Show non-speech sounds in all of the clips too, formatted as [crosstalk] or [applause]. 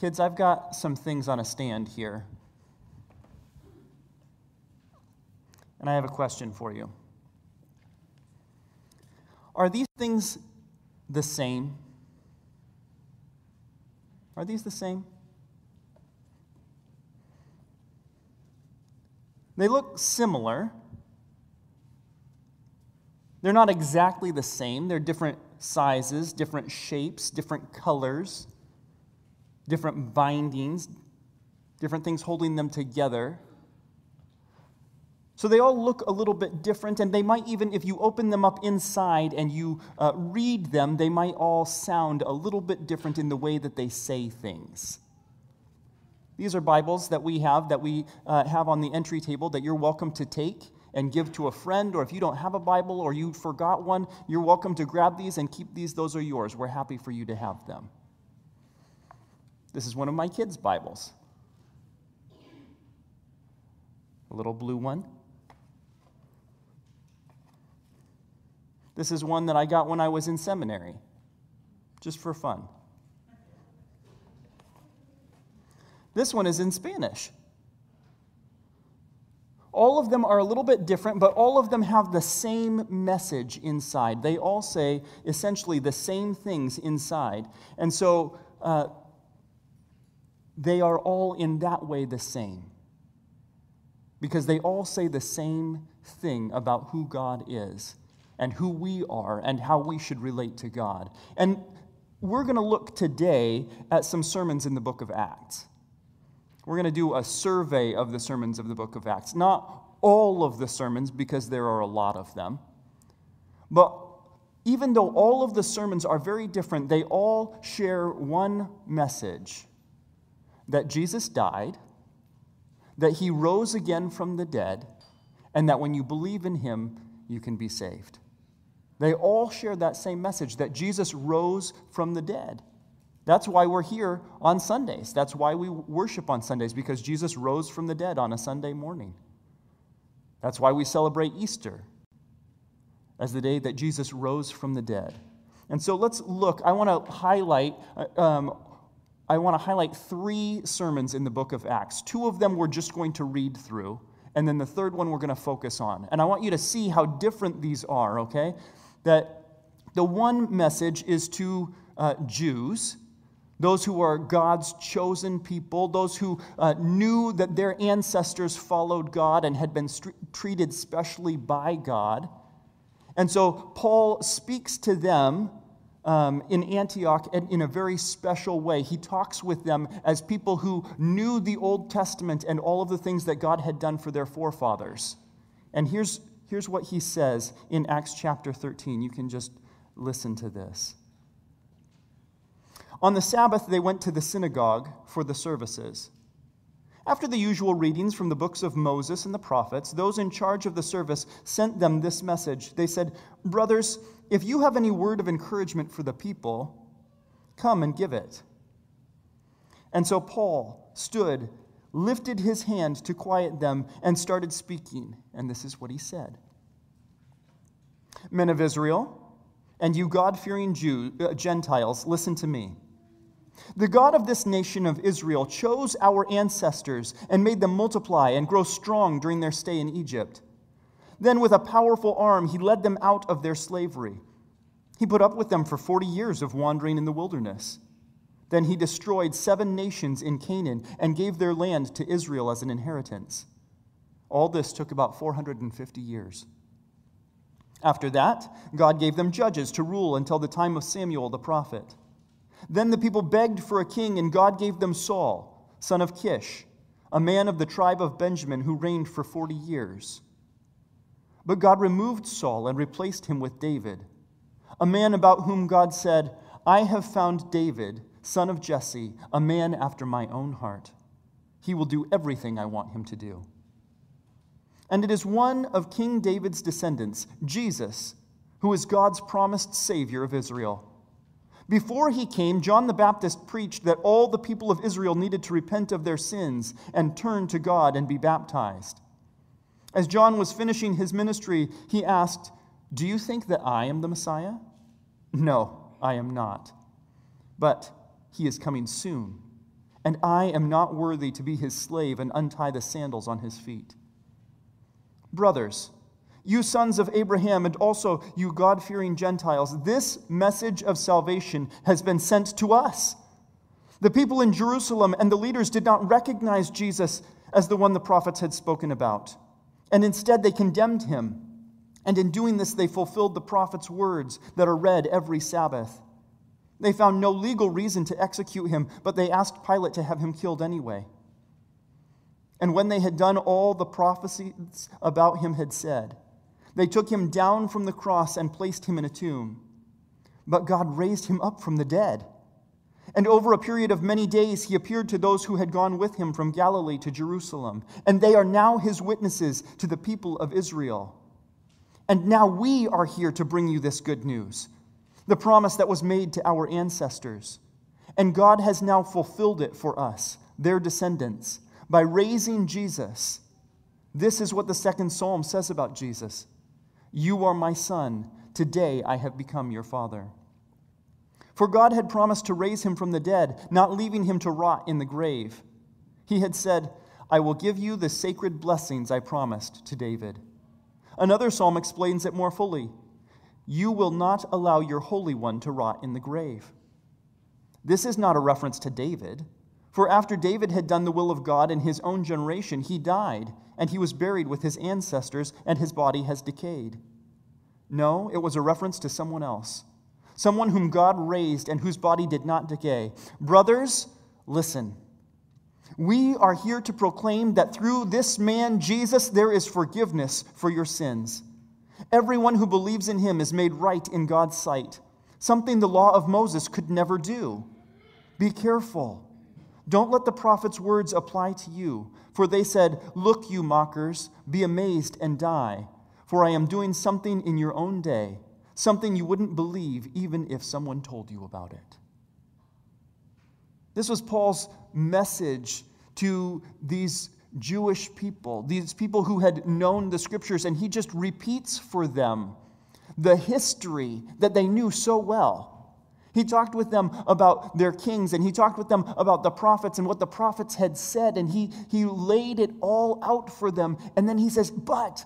Kids, I've got some things on a stand here. And I have a question for you. Are these things the same? Are these the same? They look similar. They're not exactly the same. They're different sizes, different shapes, different colors, different bindings, different things holding them together. So they all look a little bit different, and they might even, if you open them up inside and you uh, read them, they might all sound a little bit different in the way that they say things. These are Bibles that we have, that we uh, have on the entry table that you're welcome to take and give to a friend, or if you don't have a Bible or you forgot one, you're welcome to grab these and keep these. Those are yours. We're happy for you to have them. This is one of my kids' Bibles. A little blue one. This is one that I got when I was in seminary, just for fun. This one is in Spanish. All of them are a little bit different, but all of them have the same message inside. They all say essentially the same things inside. And so uh, they are all in that way the same. Because they all say the same thing about who God is and who we are and how we should relate to God. And we're going to look today at some sermons in the book of Acts. We're going to do a survey of the sermons of the book of Acts. Not all of the sermons, because there are a lot of them. But even though all of the sermons are very different, they all share one message that Jesus died, that he rose again from the dead, and that when you believe in him, you can be saved. They all share that same message that Jesus rose from the dead. That's why we're here on Sundays. That's why we worship on Sundays, because Jesus rose from the dead on a Sunday morning. That's why we celebrate Easter as the day that Jesus rose from the dead. And so let's look. I want to highlight. Uh, um, I want to highlight three sermons in the book of Acts. Two of them we're just going to read through, and then the third one we're going to focus on. And I want you to see how different these are, okay? that the one message is to uh, Jews, those who are God's chosen people, those who uh, knew that their ancestors followed God and had been st- treated specially by God. And so Paul speaks to them um, in Antioch in a very special way. He talks with them as people who knew the Old Testament and all of the things that God had done for their forefathers. And here's Here's what he says in Acts chapter 13. You can just listen to this. On the Sabbath, they went to the synagogue for the services. After the usual readings from the books of Moses and the prophets, those in charge of the service sent them this message. They said, Brothers, if you have any word of encouragement for the people, come and give it. And so Paul stood lifted his hand to quiet them, and started speaking. And this is what he said Men of Israel, and you God fearing uh, Gentiles, listen to me. The God of this nation of Israel chose our ancestors and made them multiply and grow strong during their stay in Egypt. Then, with a powerful arm, he led them out of their slavery. He put up with them for 40 years of wandering in the wilderness. Then he destroyed seven nations in Canaan and gave their land to Israel as an inheritance. All this took about 450 years. After that, God gave them judges to rule until the time of Samuel the prophet. Then the people begged for a king, and God gave them Saul, son of Kish, a man of the tribe of Benjamin who reigned for 40 years. But God removed Saul and replaced him with David, a man about whom God said, I have found David son of Jesse, a man after my own heart. He will do everything I want him to do. And it is one of King David's descendants, Jesus, who is God's promised Savior of Israel. Before he came, John the Baptist preached that all the people of Israel needed to repent of their sins and turn to God and be baptized. As John was finishing his ministry, he asked, Do you think that I am the Messiah? No, I am not. But he is coming soon. and I am not worthy to be his slave and untie the sandals on his feet. Brothers, you sons of Abraham, and also you God fearing Gentiles, this message of salvation has been sent to us. The people in Jerusalem and the leaders did not recognize Jesus as the one the prophets had spoken about, and instead they condemned him. And in doing this, they fulfilled the prophet's words that are read every Sabbath. They found no legal reason to execute him, but they asked Pilate to have him killed anyway. And when they had done all the prophecies about him had said, they took him down from the cross and placed him in a tomb. But God raised him up from the dead. And over a period of many days, he appeared to those who had gone with him from Galilee to Jerusalem. And they are now his witnesses to the people of Israel. And now we are here to bring you this good news the promise that was made to our ancestors. And God has now fulfilled it for us, their descendants, by raising Jesus. This is what the second psalm says about Jesus You are my son. Today I have become your father. For God had promised to raise him from the dead, not leaving him to rot in the grave. He had said, I will give you the sacred blessings I promised to David. Another psalm explains it more fully. You will not allow your Holy One to rot in the grave. This is not a reference to David, for after David had done the will of God in his own generation, he died, and he was buried with his ancestors, and his body has decayed. No, it was a reference to someone else, someone whom God raised and whose body did not decay. Brothers, listen. We are here to proclaim that through this man, Jesus, there is forgiveness for your sins. Everyone who believes in him is made right in God's sight, something the law of Moses could never do. Be careful. Don't let the prophet's words apply to you, for they said, Look, you mockers, be amazed and die, for I am doing something in your own day, something you wouldn't believe even if someone told you about it. This was Paul's message to these Jewish people, these people who had known the scriptures, and he just repeats for them the history that they knew so well. He talked with them about their kings and he talked with them about the prophets and what the prophets had said, and he, he laid it all out for them. And then he says, But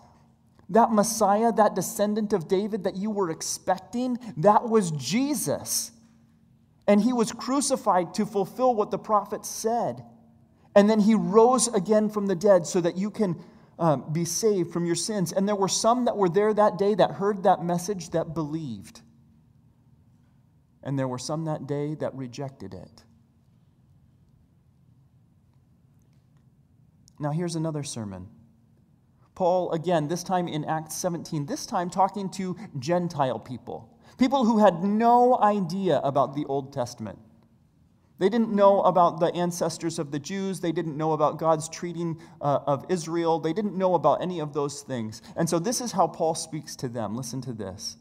that Messiah, that descendant of David that you were expecting, that was Jesus. And he was crucified to fulfill what the prophets said. And then he rose again from the dead so that you can um, be saved from your sins. And there were some that were there that day that heard that message that believed. And there were some that day that rejected it. Now, here's another sermon. Paul, again, this time in Acts 17, this time talking to Gentile people, people who had no idea about the Old Testament. They didn't know about the ancestors of the Jews. They didn't know about God's treating uh, of Israel. They didn't know about any of those things. And so this is how Paul speaks to them. Listen to this.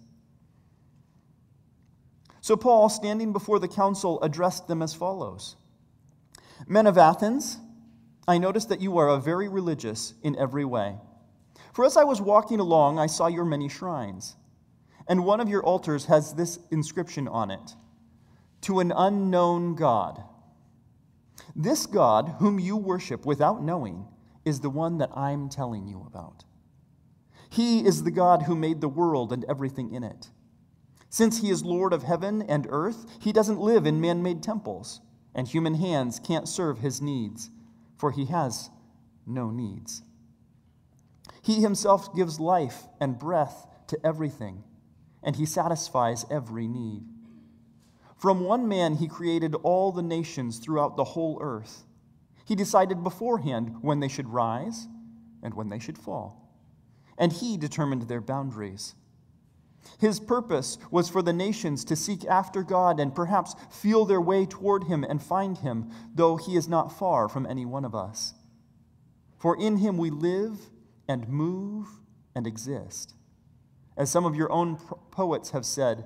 So Paul, standing before the council, addressed them as follows Men of Athens, I notice that you are very religious in every way. For as I was walking along, I saw your many shrines, and one of your altars has this inscription on it to an unknown God. This God, whom you worship without knowing, is the one that I'm telling you about. He is the God who made the world and everything in it. Since he is Lord of heaven and earth, he doesn't live in man made temples, and human hands can't serve his needs, for he has no needs. He himself gives life and breath to everything, and he satisfies every need. From one man, he created all the nations throughout the whole earth. He decided beforehand when they should rise and when they should fall. And he determined their boundaries. His purpose was for the nations to seek after God and perhaps feel their way toward him and find him, though he is not far from any one of us. For in him we live and move and exist. As some of your own poets have said,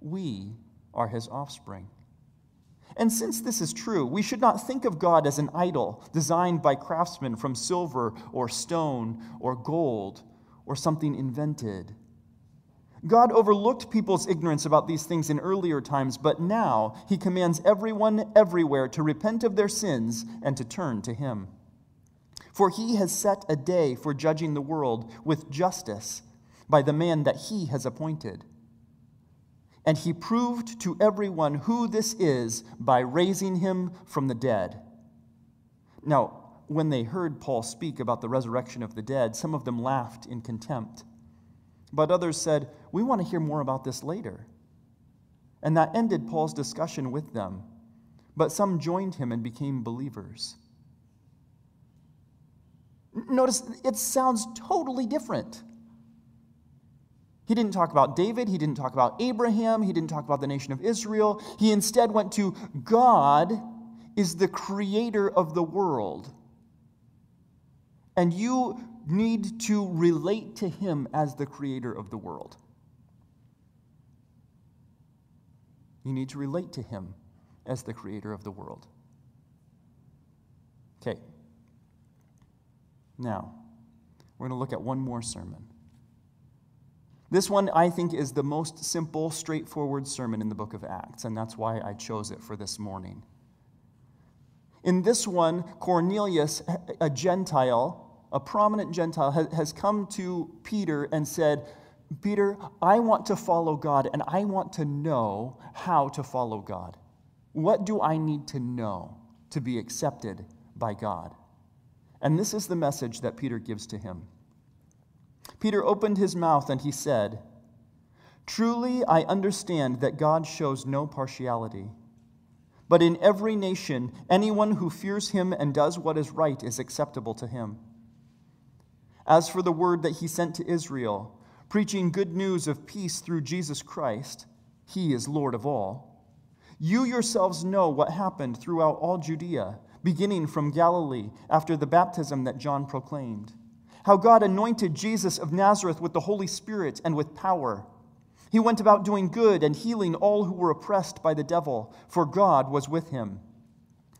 we are his offspring. And since this is true, we should not think of God as an idol designed by craftsmen from silver or stone or gold or something invented. God overlooked people's ignorance about these things in earlier times, but now he commands everyone everywhere to repent of their sins and to turn to him. For he has set a day for judging the world with justice by the man that he has appointed. And he proved to everyone who this is by raising him from the dead. Now, when they heard Paul speak about the resurrection of the dead, some of them laughed in contempt. But others said, We want to hear more about this later. And that ended Paul's discussion with them. But some joined him and became believers. Notice it sounds totally different. He didn't talk about David. He didn't talk about Abraham. He didn't talk about the nation of Israel. He instead went to God is the creator of the world. And you need to relate to him as the creator of the world. You need to relate to him as the creator of the world. Okay. Now, we're going to look at one more sermon. This one, I think, is the most simple, straightforward sermon in the book of Acts, and that's why I chose it for this morning. In this one, Cornelius, a Gentile, a prominent Gentile, has come to Peter and said, Peter, I want to follow God and I want to know how to follow God. What do I need to know to be accepted by God? And this is the message that Peter gives to him. Peter opened his mouth and he said, Truly I understand that God shows no partiality. But in every nation, anyone who fears him and does what is right is acceptable to him. As for the word that he sent to Israel, preaching good news of peace through Jesus Christ, he is Lord of all. You yourselves know what happened throughout all Judea, beginning from Galilee after the baptism that John proclaimed. How God anointed Jesus of Nazareth with the Holy Spirit and with power. He went about doing good and healing all who were oppressed by the devil, for God was with him.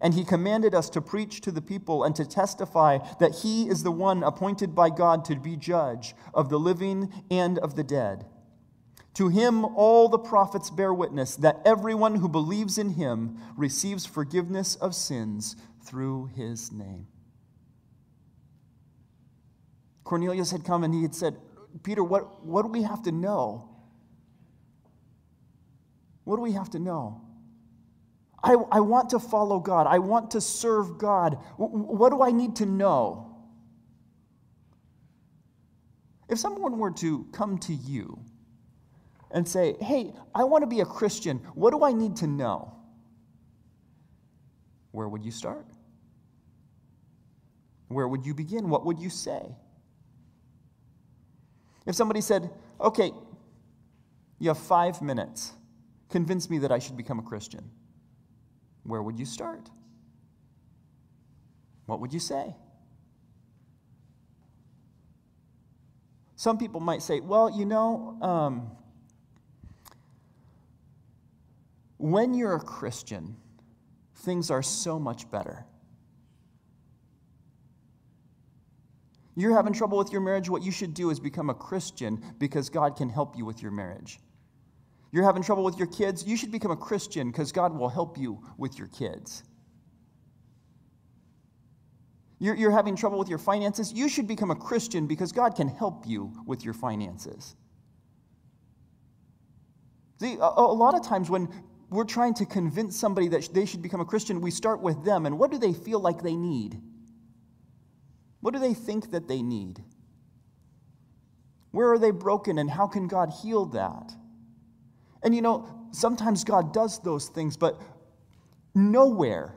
And he commanded us to preach to the people and to testify that he is the one appointed by God to be judge of the living and of the dead. To him, all the prophets bear witness that everyone who believes in him receives forgiveness of sins through his name. Cornelius had come and he had said, Peter, what, what do we have to know? What do we have to know? I, I want to follow God. I want to serve God. What do I need to know? If someone were to come to you and say, Hey, I want to be a Christian, what do I need to know? Where would you start? Where would you begin? What would you say? If somebody said, Okay, you have five minutes, convince me that I should become a Christian where would you start? What would you say? Some people might say, well, you know, um, when you're a Christian, things are so much better. You're having trouble with your marriage, what you should do is become a Christian because God can help you with your marriage. You're having trouble with your kids, you should become a Christian because God will help you with your kids. You're, you're having trouble with your finances, you should become a Christian because God can help you with your finances. See, a, a lot of times when we're trying to convince somebody that they should become a Christian, we start with them. And what do they feel like they need? What do they think that they need? Where are they broken, and how can God heal that? And you know, sometimes God does those things, but nowhere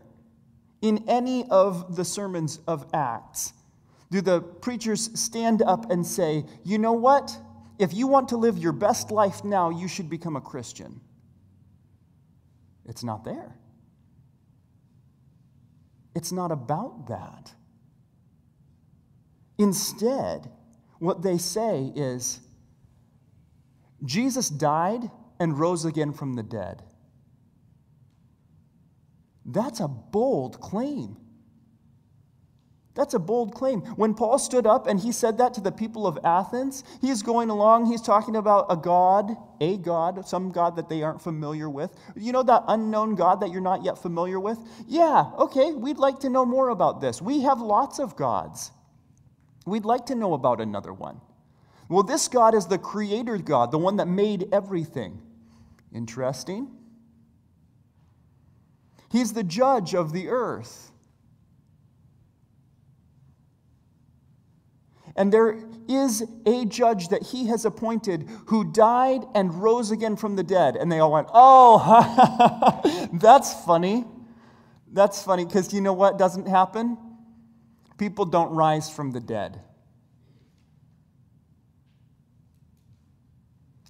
in any of the sermons of Acts do the preachers stand up and say, you know what? If you want to live your best life now, you should become a Christian. It's not there. it's not about that. Instead, what they say is Jesus died and rose again from the dead. That's a bold claim. That's a bold claim. When Paul stood up and he said that to the people of Athens, he's going along, he's talking about a God, a God, some God that they aren't familiar with. You know that unknown God that you're not yet familiar with? Yeah, okay, we'd like to know more about this. We have lots of gods. We'd like to know about another one. Well, this God is the creator God, the one that made everything. Interesting. He's the judge of the earth. And there is a judge that he has appointed who died and rose again from the dead. And they all went, Oh, [laughs] that's funny. That's funny because you know what doesn't happen? People don't rise from the dead.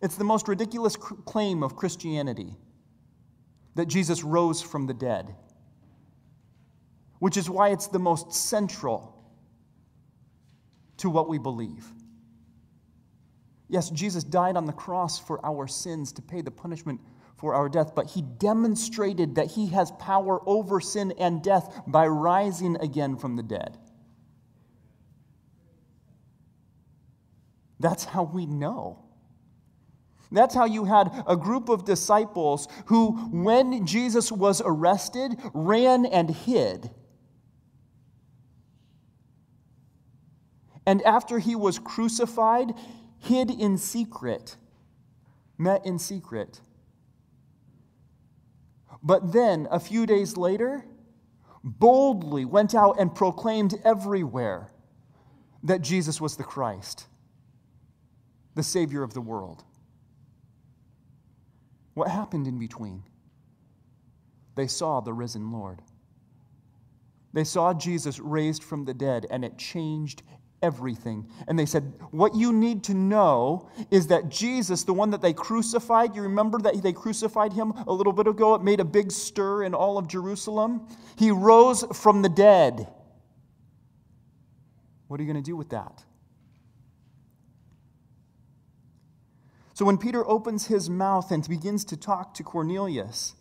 It's the most ridiculous claim of Christianity that Jesus rose from the dead, which is why it's the most central to what we believe. Yes, Jesus died on the cross for our sins to pay the punishment for our death, but he demonstrated that he has power over sin and death by rising again from the dead. That's how we know. That's how you had a group of disciples who, when Jesus was arrested, ran and hid. And after he was crucified, hid in secret, met in secret. But then, a few days later, boldly went out and proclaimed everywhere that Jesus was the Christ, the Savior of the world. What happened in between? They saw the risen Lord. They saw Jesus raised from the dead, and it changed everything. And they said, What you need to know is that Jesus, the one that they crucified, you remember that they crucified him a little bit ago? It made a big stir in all of Jerusalem. He rose from the dead. What are you going to do with that? So when Peter opens his mouth and begins to talk to Cornelius,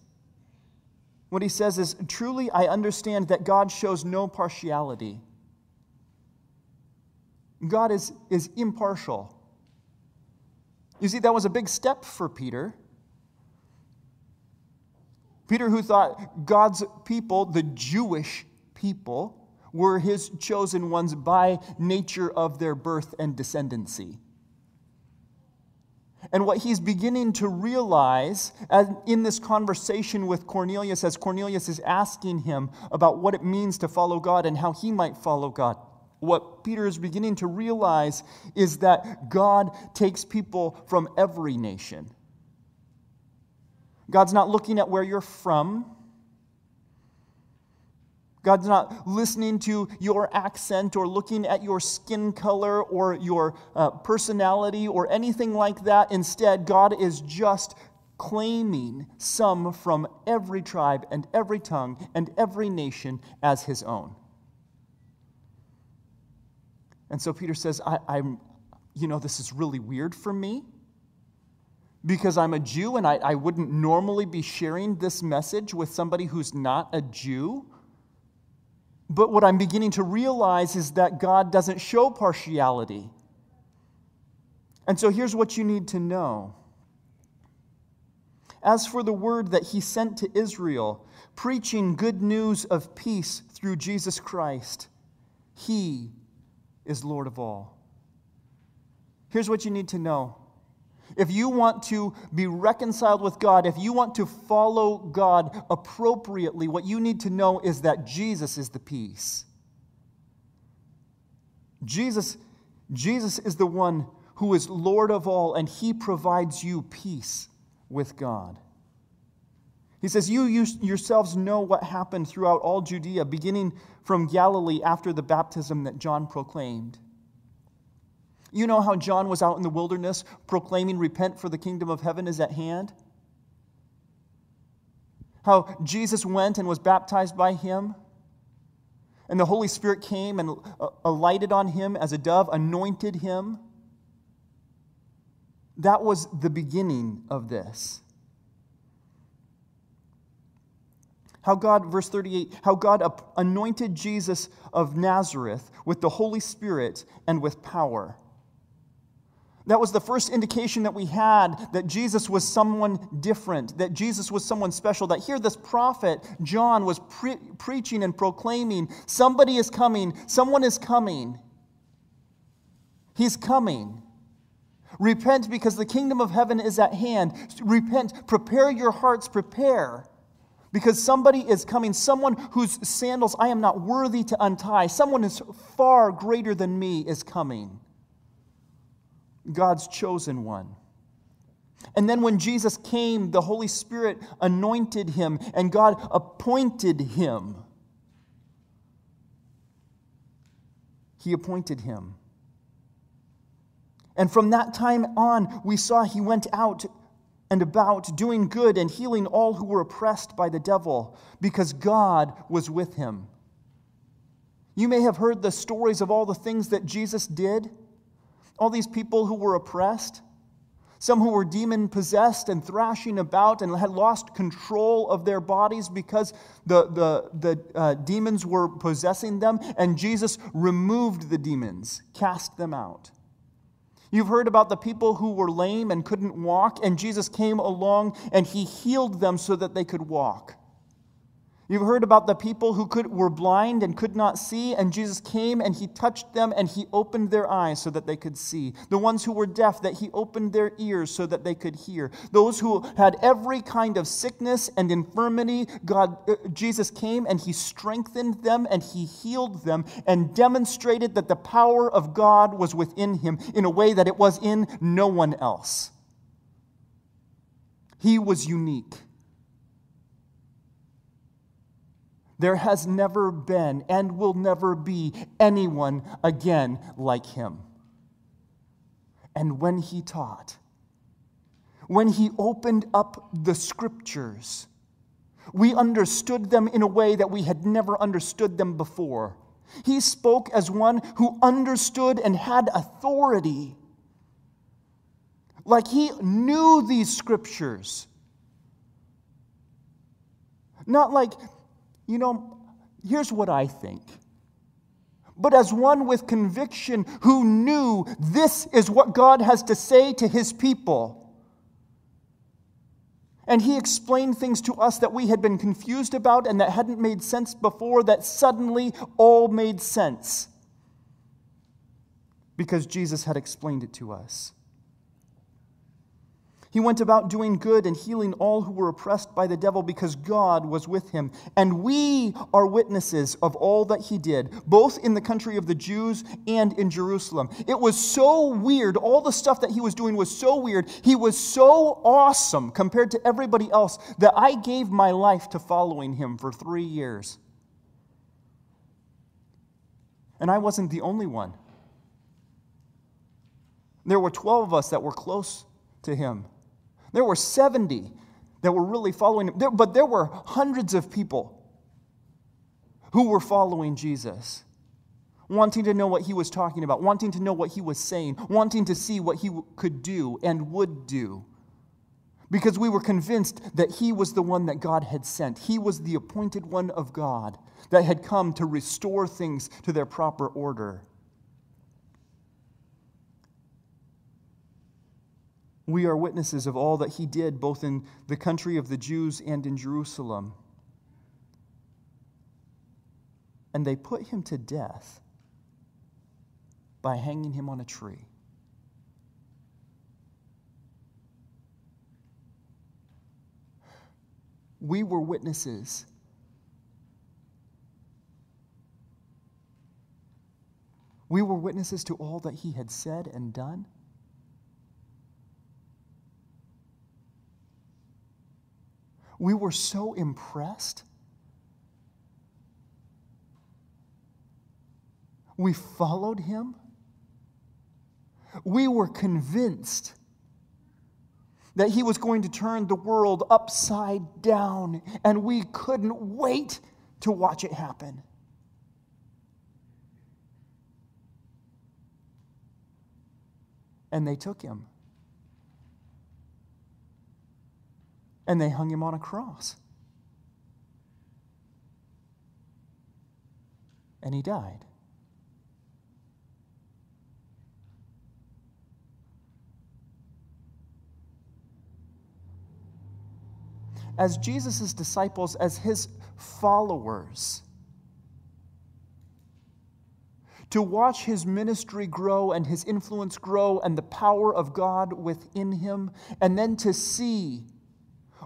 what he says is Truly, I understand that God shows no partiality. God is, is impartial. You see, that was a big step for Peter. Peter, who thought God's people, the Jewish people, were his chosen ones by nature of their birth and descendancy. And what he's beginning to realize in this conversation with Cornelius, as Cornelius is asking him about what it means to follow God and how he might follow God, what Peter is beginning to realize is that God takes people from every nation. God's not looking at where you're from. God's not listening to your accent or looking at your skin color or your uh, personality or anything like that. Instead, God is just claiming some from every tribe and every tongue and every nation as his own. And so Peter says, I, am you know, this is really weird for me because I'm a Jew and I, I wouldn't normally be sharing this message with somebody who's not a Jew. But what I'm beginning to realize is that God doesn't show partiality. And so here's what you need to know. As for the word that he sent to Israel, preaching good news of peace through Jesus Christ, he is Lord of all. Here's what you need to know if you want to be reconciled with God, if you want to follow God appropriately, what you need to know is that Jesus is the peace. Jesus, Jesus is the one who is Lord of all, and he provides you peace with God. He says, You yourselves know what happened throughout all Judea, beginning from Galilee after the baptism that John proclaimed you know how John was out in the wilderness proclaiming, Repent, for the kingdom of heaven is at hand? How Jesus went and was baptized by him? And the Holy Spirit came and uh, alighted on him as a dove, anointed him. That was the beginning of this. How God, verse 38, how God anointed Jesus of Nazareth with the Holy Spirit and with power. That was the first indication that we had that Jesus was someone different, that Jesus was someone special. That here, this prophet, John, was pre- preaching and proclaiming somebody is coming, someone is coming. He's coming. Repent because the kingdom of heaven is at hand. Repent, prepare your hearts, prepare. Because somebody is coming, someone whose sandals I am not worthy to untie, someone who's far greater than me is coming. God's chosen one. And then when Jesus came, the Holy Spirit anointed him and God appointed him. He appointed him. And from that time on, we saw he went out and about doing good and healing all who were oppressed by the devil because God was with him. You may have heard the stories of all the things that Jesus did, all these people who were oppressed, some who were demon possessed and thrashing about and had lost control of their bodies because the, the, the uh, demons were possessing them, and Jesus removed the demons, cast them out. You've heard about the people who were lame and couldn't walk, and Jesus came along and he healed them so that they could walk. You've heard about the people who could, were blind and could not see, and Jesus came and he touched them and he opened their eyes so that they could see. The ones who were deaf, that he opened their ears so that they could hear. Those who had every kind of sickness and infirmity, God, uh, Jesus came and he strengthened them and he healed them and demonstrated that the power of God was within him in a way that it was in no one else. He was unique. There has never been and will never be anyone again like him. And when he taught, when he opened up the scriptures, we understood them in a way that we had never understood them before. He spoke as one who understood and had authority. Like he knew these scriptures. Not like you know, here's what I think. But as one with conviction who knew this is what God has to say to his people. And he explained things to us that we had been confused about and that hadn't made sense before, that suddenly all made sense. Because Jesus had explained it to us. He went about doing good and healing all who were oppressed by the devil because God was with him. And we are witnesses of all that he did, both in the country of the Jews and in Jerusalem. It was so weird. All the stuff that he was doing was so weird. He was so awesome compared to everybody else that I gave my life to following him for three years. And I wasn't the only one. There were 12 of us that were close to him. There were 70 that were really following him, but there were hundreds of people who were following Jesus, wanting to know what he was talking about, wanting to know what he was saying, wanting to see what he could do and would do. Because we were convinced that he was the one that God had sent. He was the appointed one of God that had come to restore things to their proper order. We are witnesses of all that he did, both in the country of the Jews and in Jerusalem. And they put him to death by hanging him on a tree. We were witnesses. We were witnesses to all that he had said and done. We were so impressed. We followed him. We were convinced that he was going to turn the world upside down, and we couldn't wait to watch it happen. And they took him. And they hung him on a cross. And he died. as Jesus' disciples, as his followers. To watch his ministry grow and his influence grow and the power of God within him, and then to see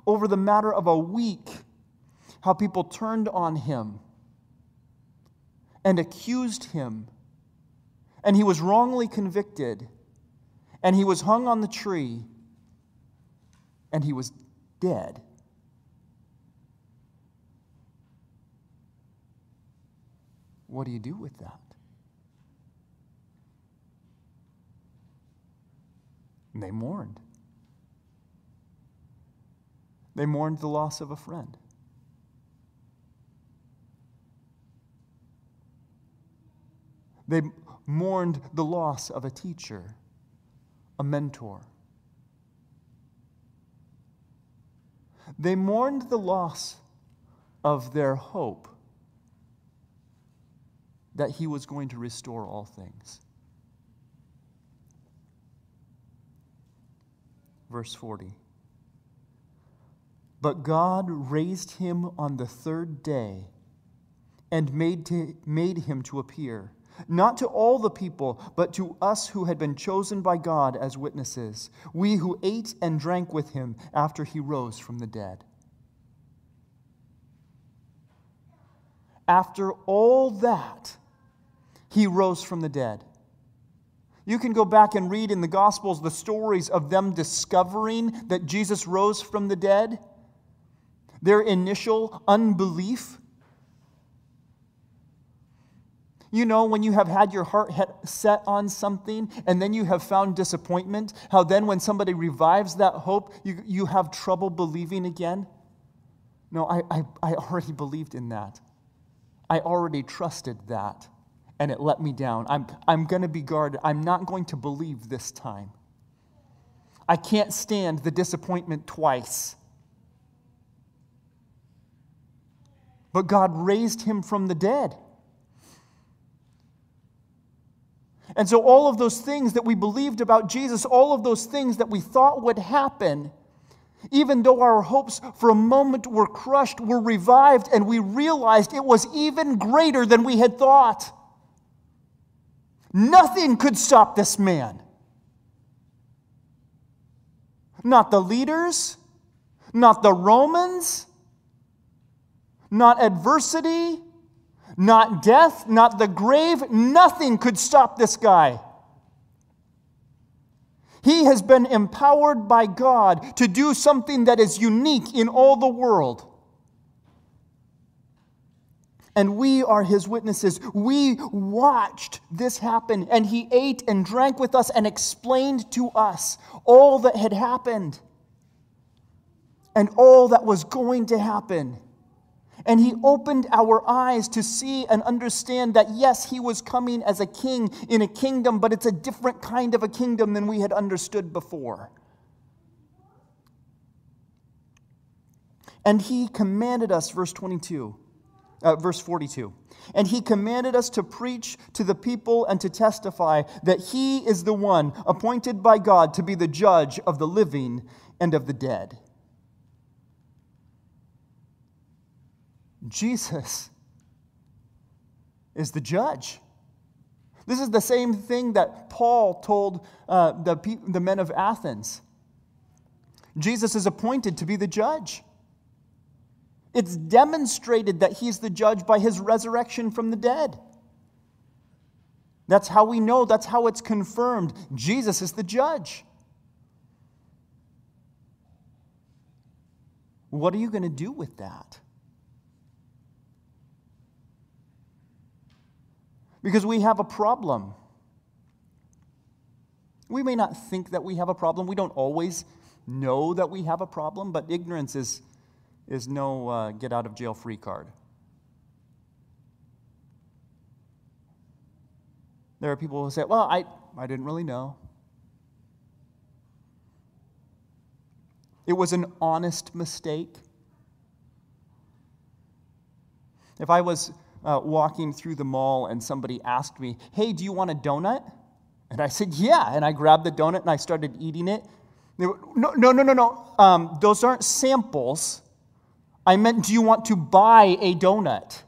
over the matter of a week how people turned on him and accused him, and he was wrongly convicted, and he was hung on the tree, and he was dead. What do you do with that? And they mourned. They mourned the loss of a friend. They mourned the loss of a teacher, a mentor. They mourned the loss of their hope that he was going to restore all things. Verse 40. But God raised him on the third day and made, to, made him to appear, not to all the people, but to us who had been chosen by God as witnesses, we who ate and drank with him after he rose from the dead. After all that, he rose from the dead. You can go back and read in the Gospels the stories of them discovering that Jesus rose from the dead, their initial unbelief. You know, when you have had your heart set on something and then you have found disappointment, how then when somebody revives that hope, you, you have trouble believing again? No, I, I, I already believed in that. I already trusted that and it let me down. I'm, I'm going to be guarded. I'm not going to believe this time. I can't stand the disappointment twice. But God raised him from the dead. And so, all of those things that we believed about Jesus, all of those things that we thought would happen, even though our hopes for a moment were crushed, were revived, and we realized it was even greater than we had thought. Nothing could stop this man. Not the leaders, not the Romans, not adversity, not death, not the grave. Nothing could stop this guy. He has been empowered by God to do something that is unique in all the world and we are his witnesses. We watched this happen, and he ate and drank with us and explained to us all that had happened and all that was going to happen. And he opened our eyes to see and understand that, yes, he was coming as a king in a kingdom, but it's a different kind of a kingdom than we had understood before. And he commanded us, verse 22 uh, verse 42. And he commanded us to preach to the people and to testify that he is the one appointed by God to be the judge of the living and of the dead. Jesus is the judge. This is the same thing that Paul told uh, the, the men of Athens. Jesus is appointed to be the judge. It's demonstrated that he's the judge by his resurrection from the dead. That's how we know, that's how it's confirmed. Jesus is the judge. What are you going to do with that? because we have a problem. We may not think that we have a problem. We don't always know that we have a problem, but ignorance is, is no uh, get out of jail free card. There are people who say, Well, I, I didn't really know. It was an honest mistake. If I was uh, walking through the mall and somebody asked me, Hey, do you want a donut? And I said, Yeah. And I grabbed the donut and I started eating it. Were, no, no, no, no, no. Um, those aren't samples. I meant, Do you want to buy a donut?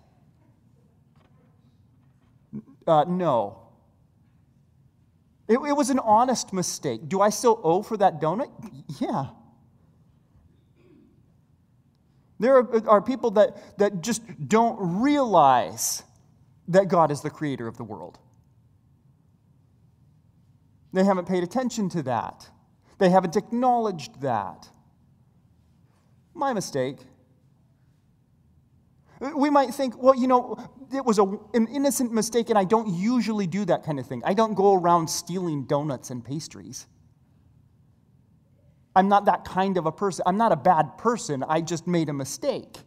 Uh, no. It, it was an honest mistake. Do I still owe for that donut? Yeah. There are, people that, that just don't realize that God is the creator of the world. They haven't paid attention to that. They haven't acknowledged that. My mistake. We might think, well, you know, it was a, an innocent mistake, and I don't usually do that kind of thing. I don't go around stealing donuts and pastries. I'm not that kind of a person. I'm not a bad person. I just made a mistake.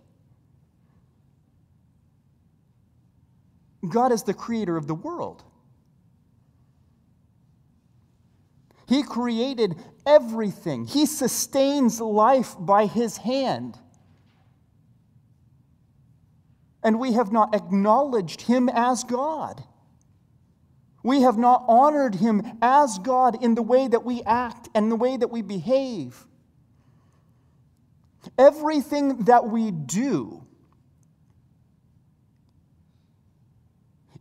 God is the creator of the world. He created everything. He sustains life by his hand. And we have not acknowledged him as God. We have not honored him as God in the way that we act and the way that we behave. Everything that we do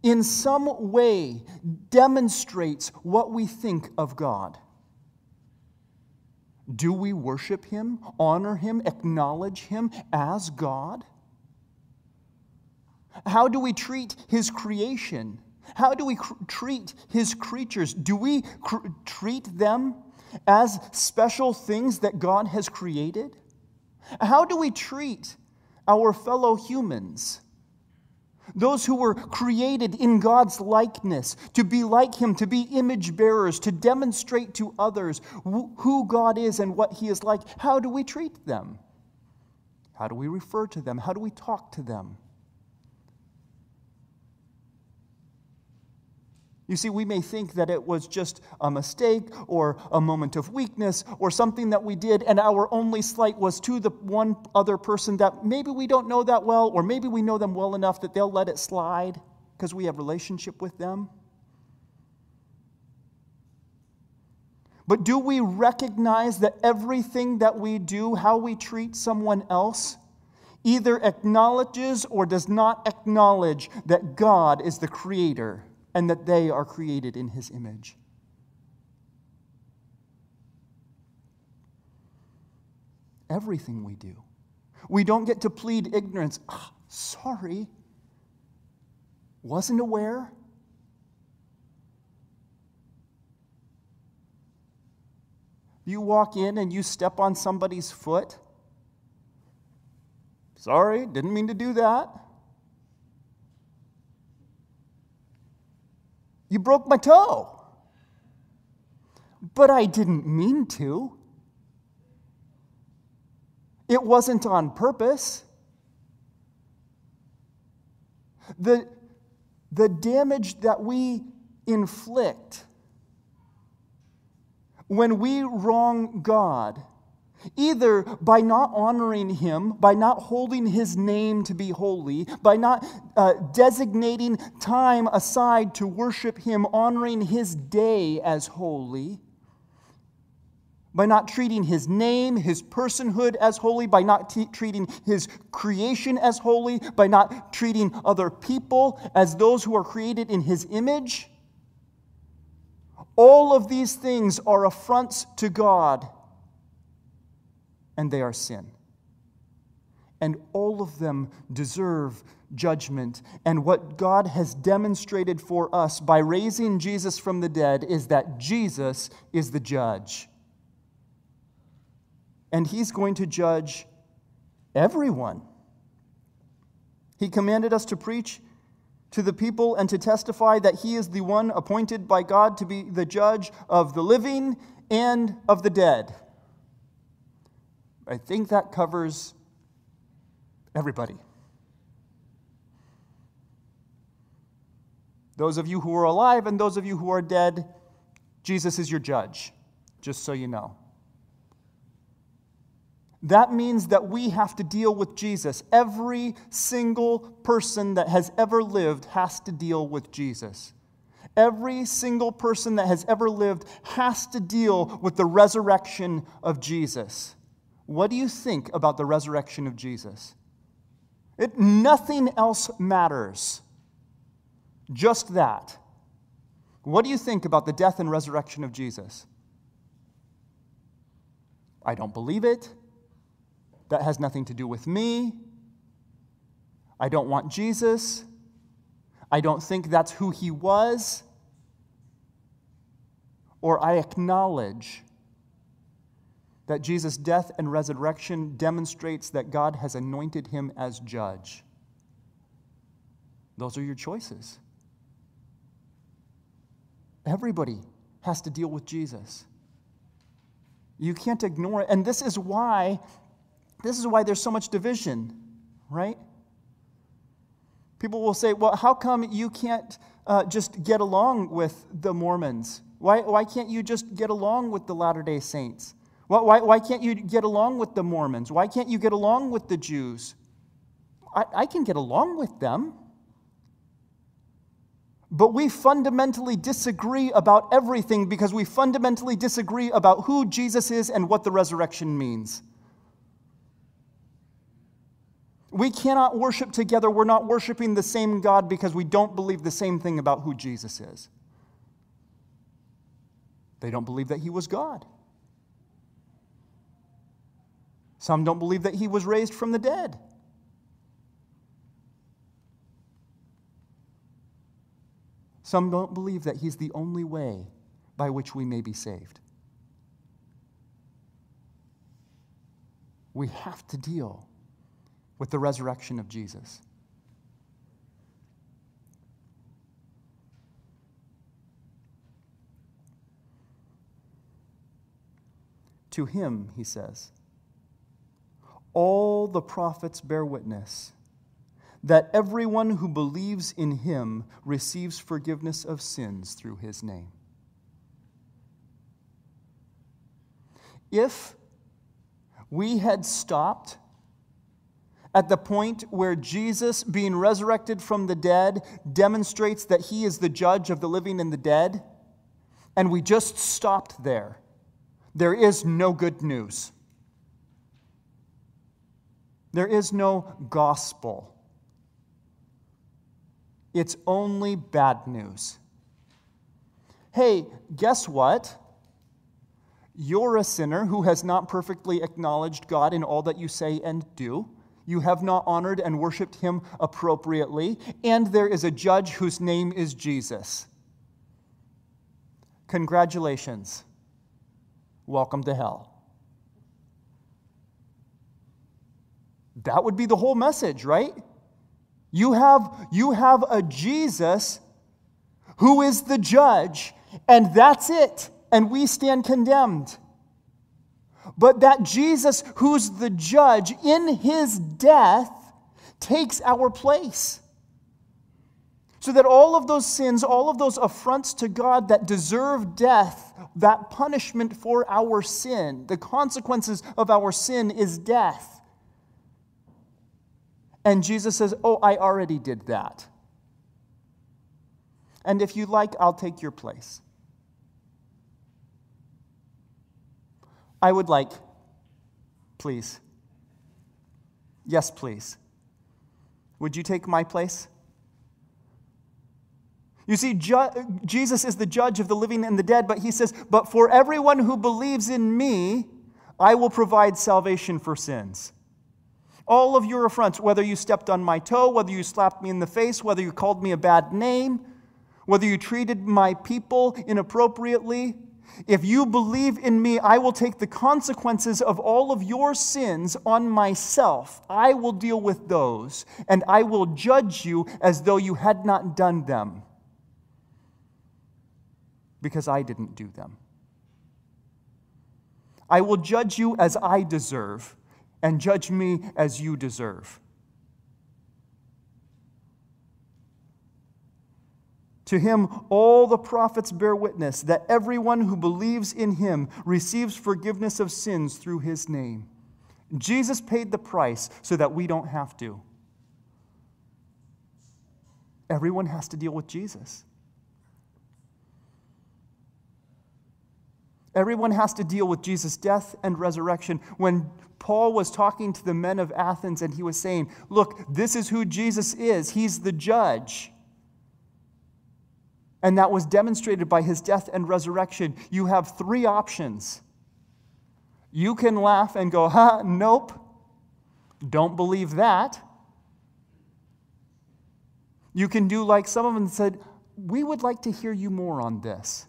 in some way demonstrates what we think of God. Do we worship Him, honor Him, acknowledge Him as God? How do we treat His creation? How do we cr- treat his creatures? Do we cr- treat them as special things that God has created? How do we treat our fellow humans? Those who were created in God's likeness, to be like Him, to be image bearers, to demonstrate to others who God is and what He is like. How do we treat them? How do we refer to them? How do we talk to them? You see, we may think that it was just a mistake or a moment of weakness or something that we did, and our only slight was to the one other person that maybe we don't know that well, or maybe we know them well enough that they'll let it slide because we have relationship with them. But do we recognize that everything that we do, how we treat someone else, either acknowledges or does not acknowledge that God is the creator? And that they are created in his image. Everything we do. We don't get to plead ignorance. Oh, sorry. Wasn't aware. You walk in and you step on somebody's foot. Sorry, didn't mean to do that. You broke my toe. But I didn't mean to. It wasn't on purpose. The, the damage that we inflict when we wrong God either by not honoring him, by not holding his name to be holy, by not uh, designating time aside to worship him, honoring his day as holy, by not treating his name, his personhood as holy, by not t- treating his creation as holy, by not treating other people as those who are created in his image. All of these things are affronts to God and they are sin. And all of them deserve judgment. And what God has demonstrated for us by raising Jesus from the dead is that Jesus is the judge. And he's going to judge everyone. He commanded us to preach to the people and to testify that he is the one appointed by God to be the judge of the living and of the dead. I think that covers everybody. Those of you who are alive and those of you who are dead, Jesus is your judge, just so you know. that means that we have to deal with Jesus. Every single person that has ever lived has to deal with Jesus. Every single person that has ever lived has to deal with the resurrection of Jesus. What do you think about the resurrection of Jesus? It, nothing else matters. Just that. What do you think about the death and resurrection of Jesus? I don't believe it. That has nothing to do with me. I don't want Jesus. I don't think that's who he was. Or I acknowledge that Jesus' death and resurrection demonstrates that God has anointed him as judge. Those are your choices. Everybody has to deal with Jesus. You can't ignore it. And this is why this is why there's so much division, right? People will say, well, how come you can't uh, just get along with the Mormons? Why, why can't you just get along with the Latter day Saints? Why, why, can't you get along with the Mormons? Why can't you get along with the Jews? I, I can get along with them. But we fundamentally disagree about everything because we fundamentally disagree about who Jesus is and what the resurrection means. We cannot worship together. We're not worshiping the same God because we don't believe the same thing about who Jesus is. They don't believe that he was God. Some don't believe that he was raised from the dead. Some don't believe that he's the only way by which we may be saved. We have to deal with the resurrection of Jesus. To him, he says, all the prophets bear witness that everyone who believes in him receives forgiveness of sins through his name. If we had stopped at the point where Jesus, being resurrected from the dead, demonstrates that he is the judge of the living and the dead, and we just stopped there, there is no good news. There is no gospel. It's only bad news. Hey, guess what? You're a sinner who has not perfectly acknowledged God in all that you say and do. You have not honored and worshiped him appropriately. And there is a judge whose name is Jesus. Congratulations. Welcome to hell. That would be the whole message, right? You have, you have a Jesus who is the judge, and that's it. And we stand condemned but that Jesus, who's the judge, in his death takes our place. So that all of those sins, all of those affronts to God that deserve death, that punishment for our sin, the consequences of our sin is death. And Jesus says, Oh, I already did that. And if you like, I'll take your place. I would like, please. Yes, please. Would you take my place? You see, ju- Jesus is the judge of the living and the dead, but he says, But for everyone who believes in me, I will provide salvation for sins. All of your affronts, whether you stepped on my toe, whether you slapped me in the face, whether you called me a bad name, whether you treated my people inappropriately, if you believe in me, I will take the consequences of all of your sins on myself. I will deal with those, and I will judge you as though you had not done them, because I didn't do them. I will judge you as I deserve, and judge me as you deserve. To him, all the prophets bear witness that everyone who believes in him receives forgiveness of sins through his name. Jesus paid the price so that we don't have to. Everyone has to deal with Jesus. Everyone has to deal with Jesus' death and resurrection. When Paul was talking to the men of Athens and he was saying, Look, this is who Jesus is, he's the judge. And that was demonstrated by his death and resurrection. You have three options. You can laugh and go, Ha, nope, don't believe that. You can do like some of them said, We would like to hear you more on this.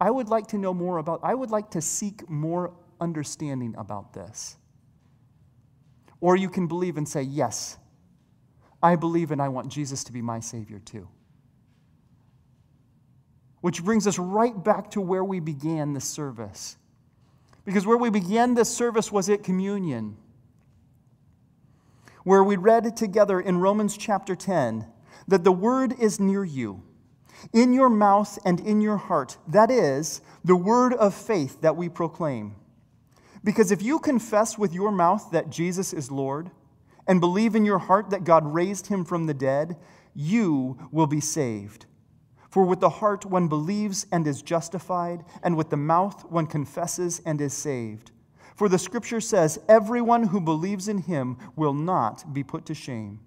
I would like to know more about, I would like to seek more understanding about this. Or you can believe and say, Yes, I believe and I want Jesus to be my Savior too. Which brings us right back to where we began this service. Because where we began this service was at communion where we read together in Romans chapter 10 that the word is near you, in your mouth and in your heart. That is, the word of faith that we proclaim. Because if you confess with your mouth that Jesus is Lord and believe in your heart that God raised him from the dead, you will be saved. For with the heart one believes and is justified, and with the mouth one confesses and is saved. For the scripture says, Everyone who believes in him will not be put to shame.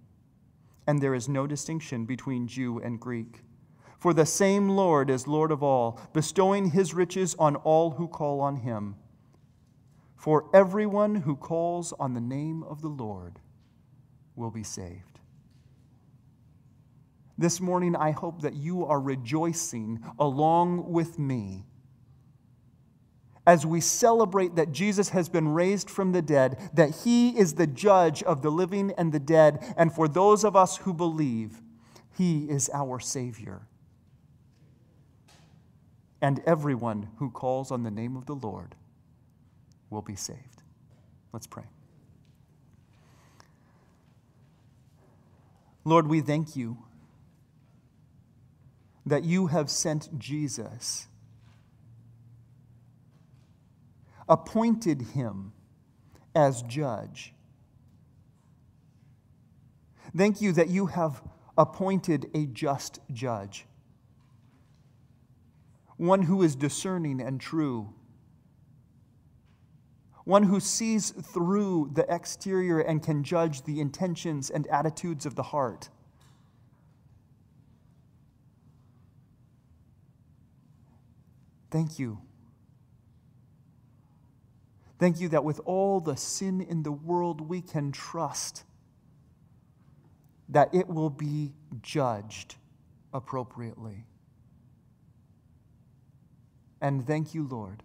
And there is no distinction between Jew and Greek. For the same Lord is Lord of all, bestowing his riches on all who call on him. For everyone who calls on the name of the Lord will be saved. This morning, I hope that you are rejoicing along with me as we celebrate that Jesus has been raised from the dead, that he is the judge of the living and the dead, and for those of us who believe, he is our Savior. And everyone who calls on the name of the Lord will be saved. Let's pray. Lord, we thank you that you have sent Jesus appointed him as judge. Thank you that you have appointed a just judge, one who is discerning and true, one who sees through the exterior and can judge the intentions and attitudes of the heart. Thank you Thank you that with all the sin in the world, we can trust that it will be judged appropriately. And thank you, Lord,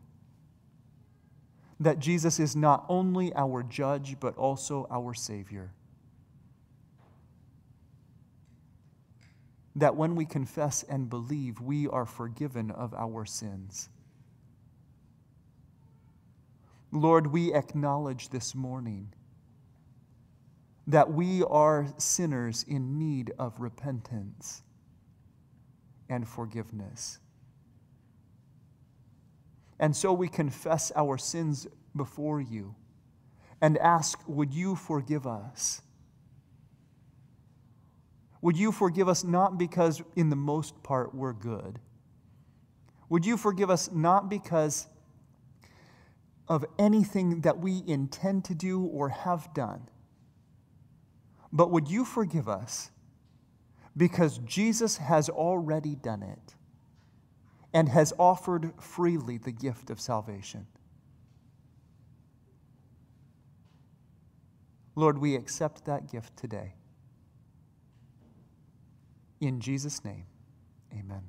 that Jesus is not only our judge, but also our Savior. That when we confess and believe, we are forgiven of our sins. Lord, we acknowledge this morning that we are sinners in need of repentance and forgiveness. And so we confess our sins before you and ask, Would you forgive us? Would you forgive us not because, in the most part, we're good? Would you forgive us not because of anything that we intend to do or have done. But would you forgive us because Jesus has already done it and has offered freely the gift of salvation? Lord, we accept that gift today. In Jesus' name, amen.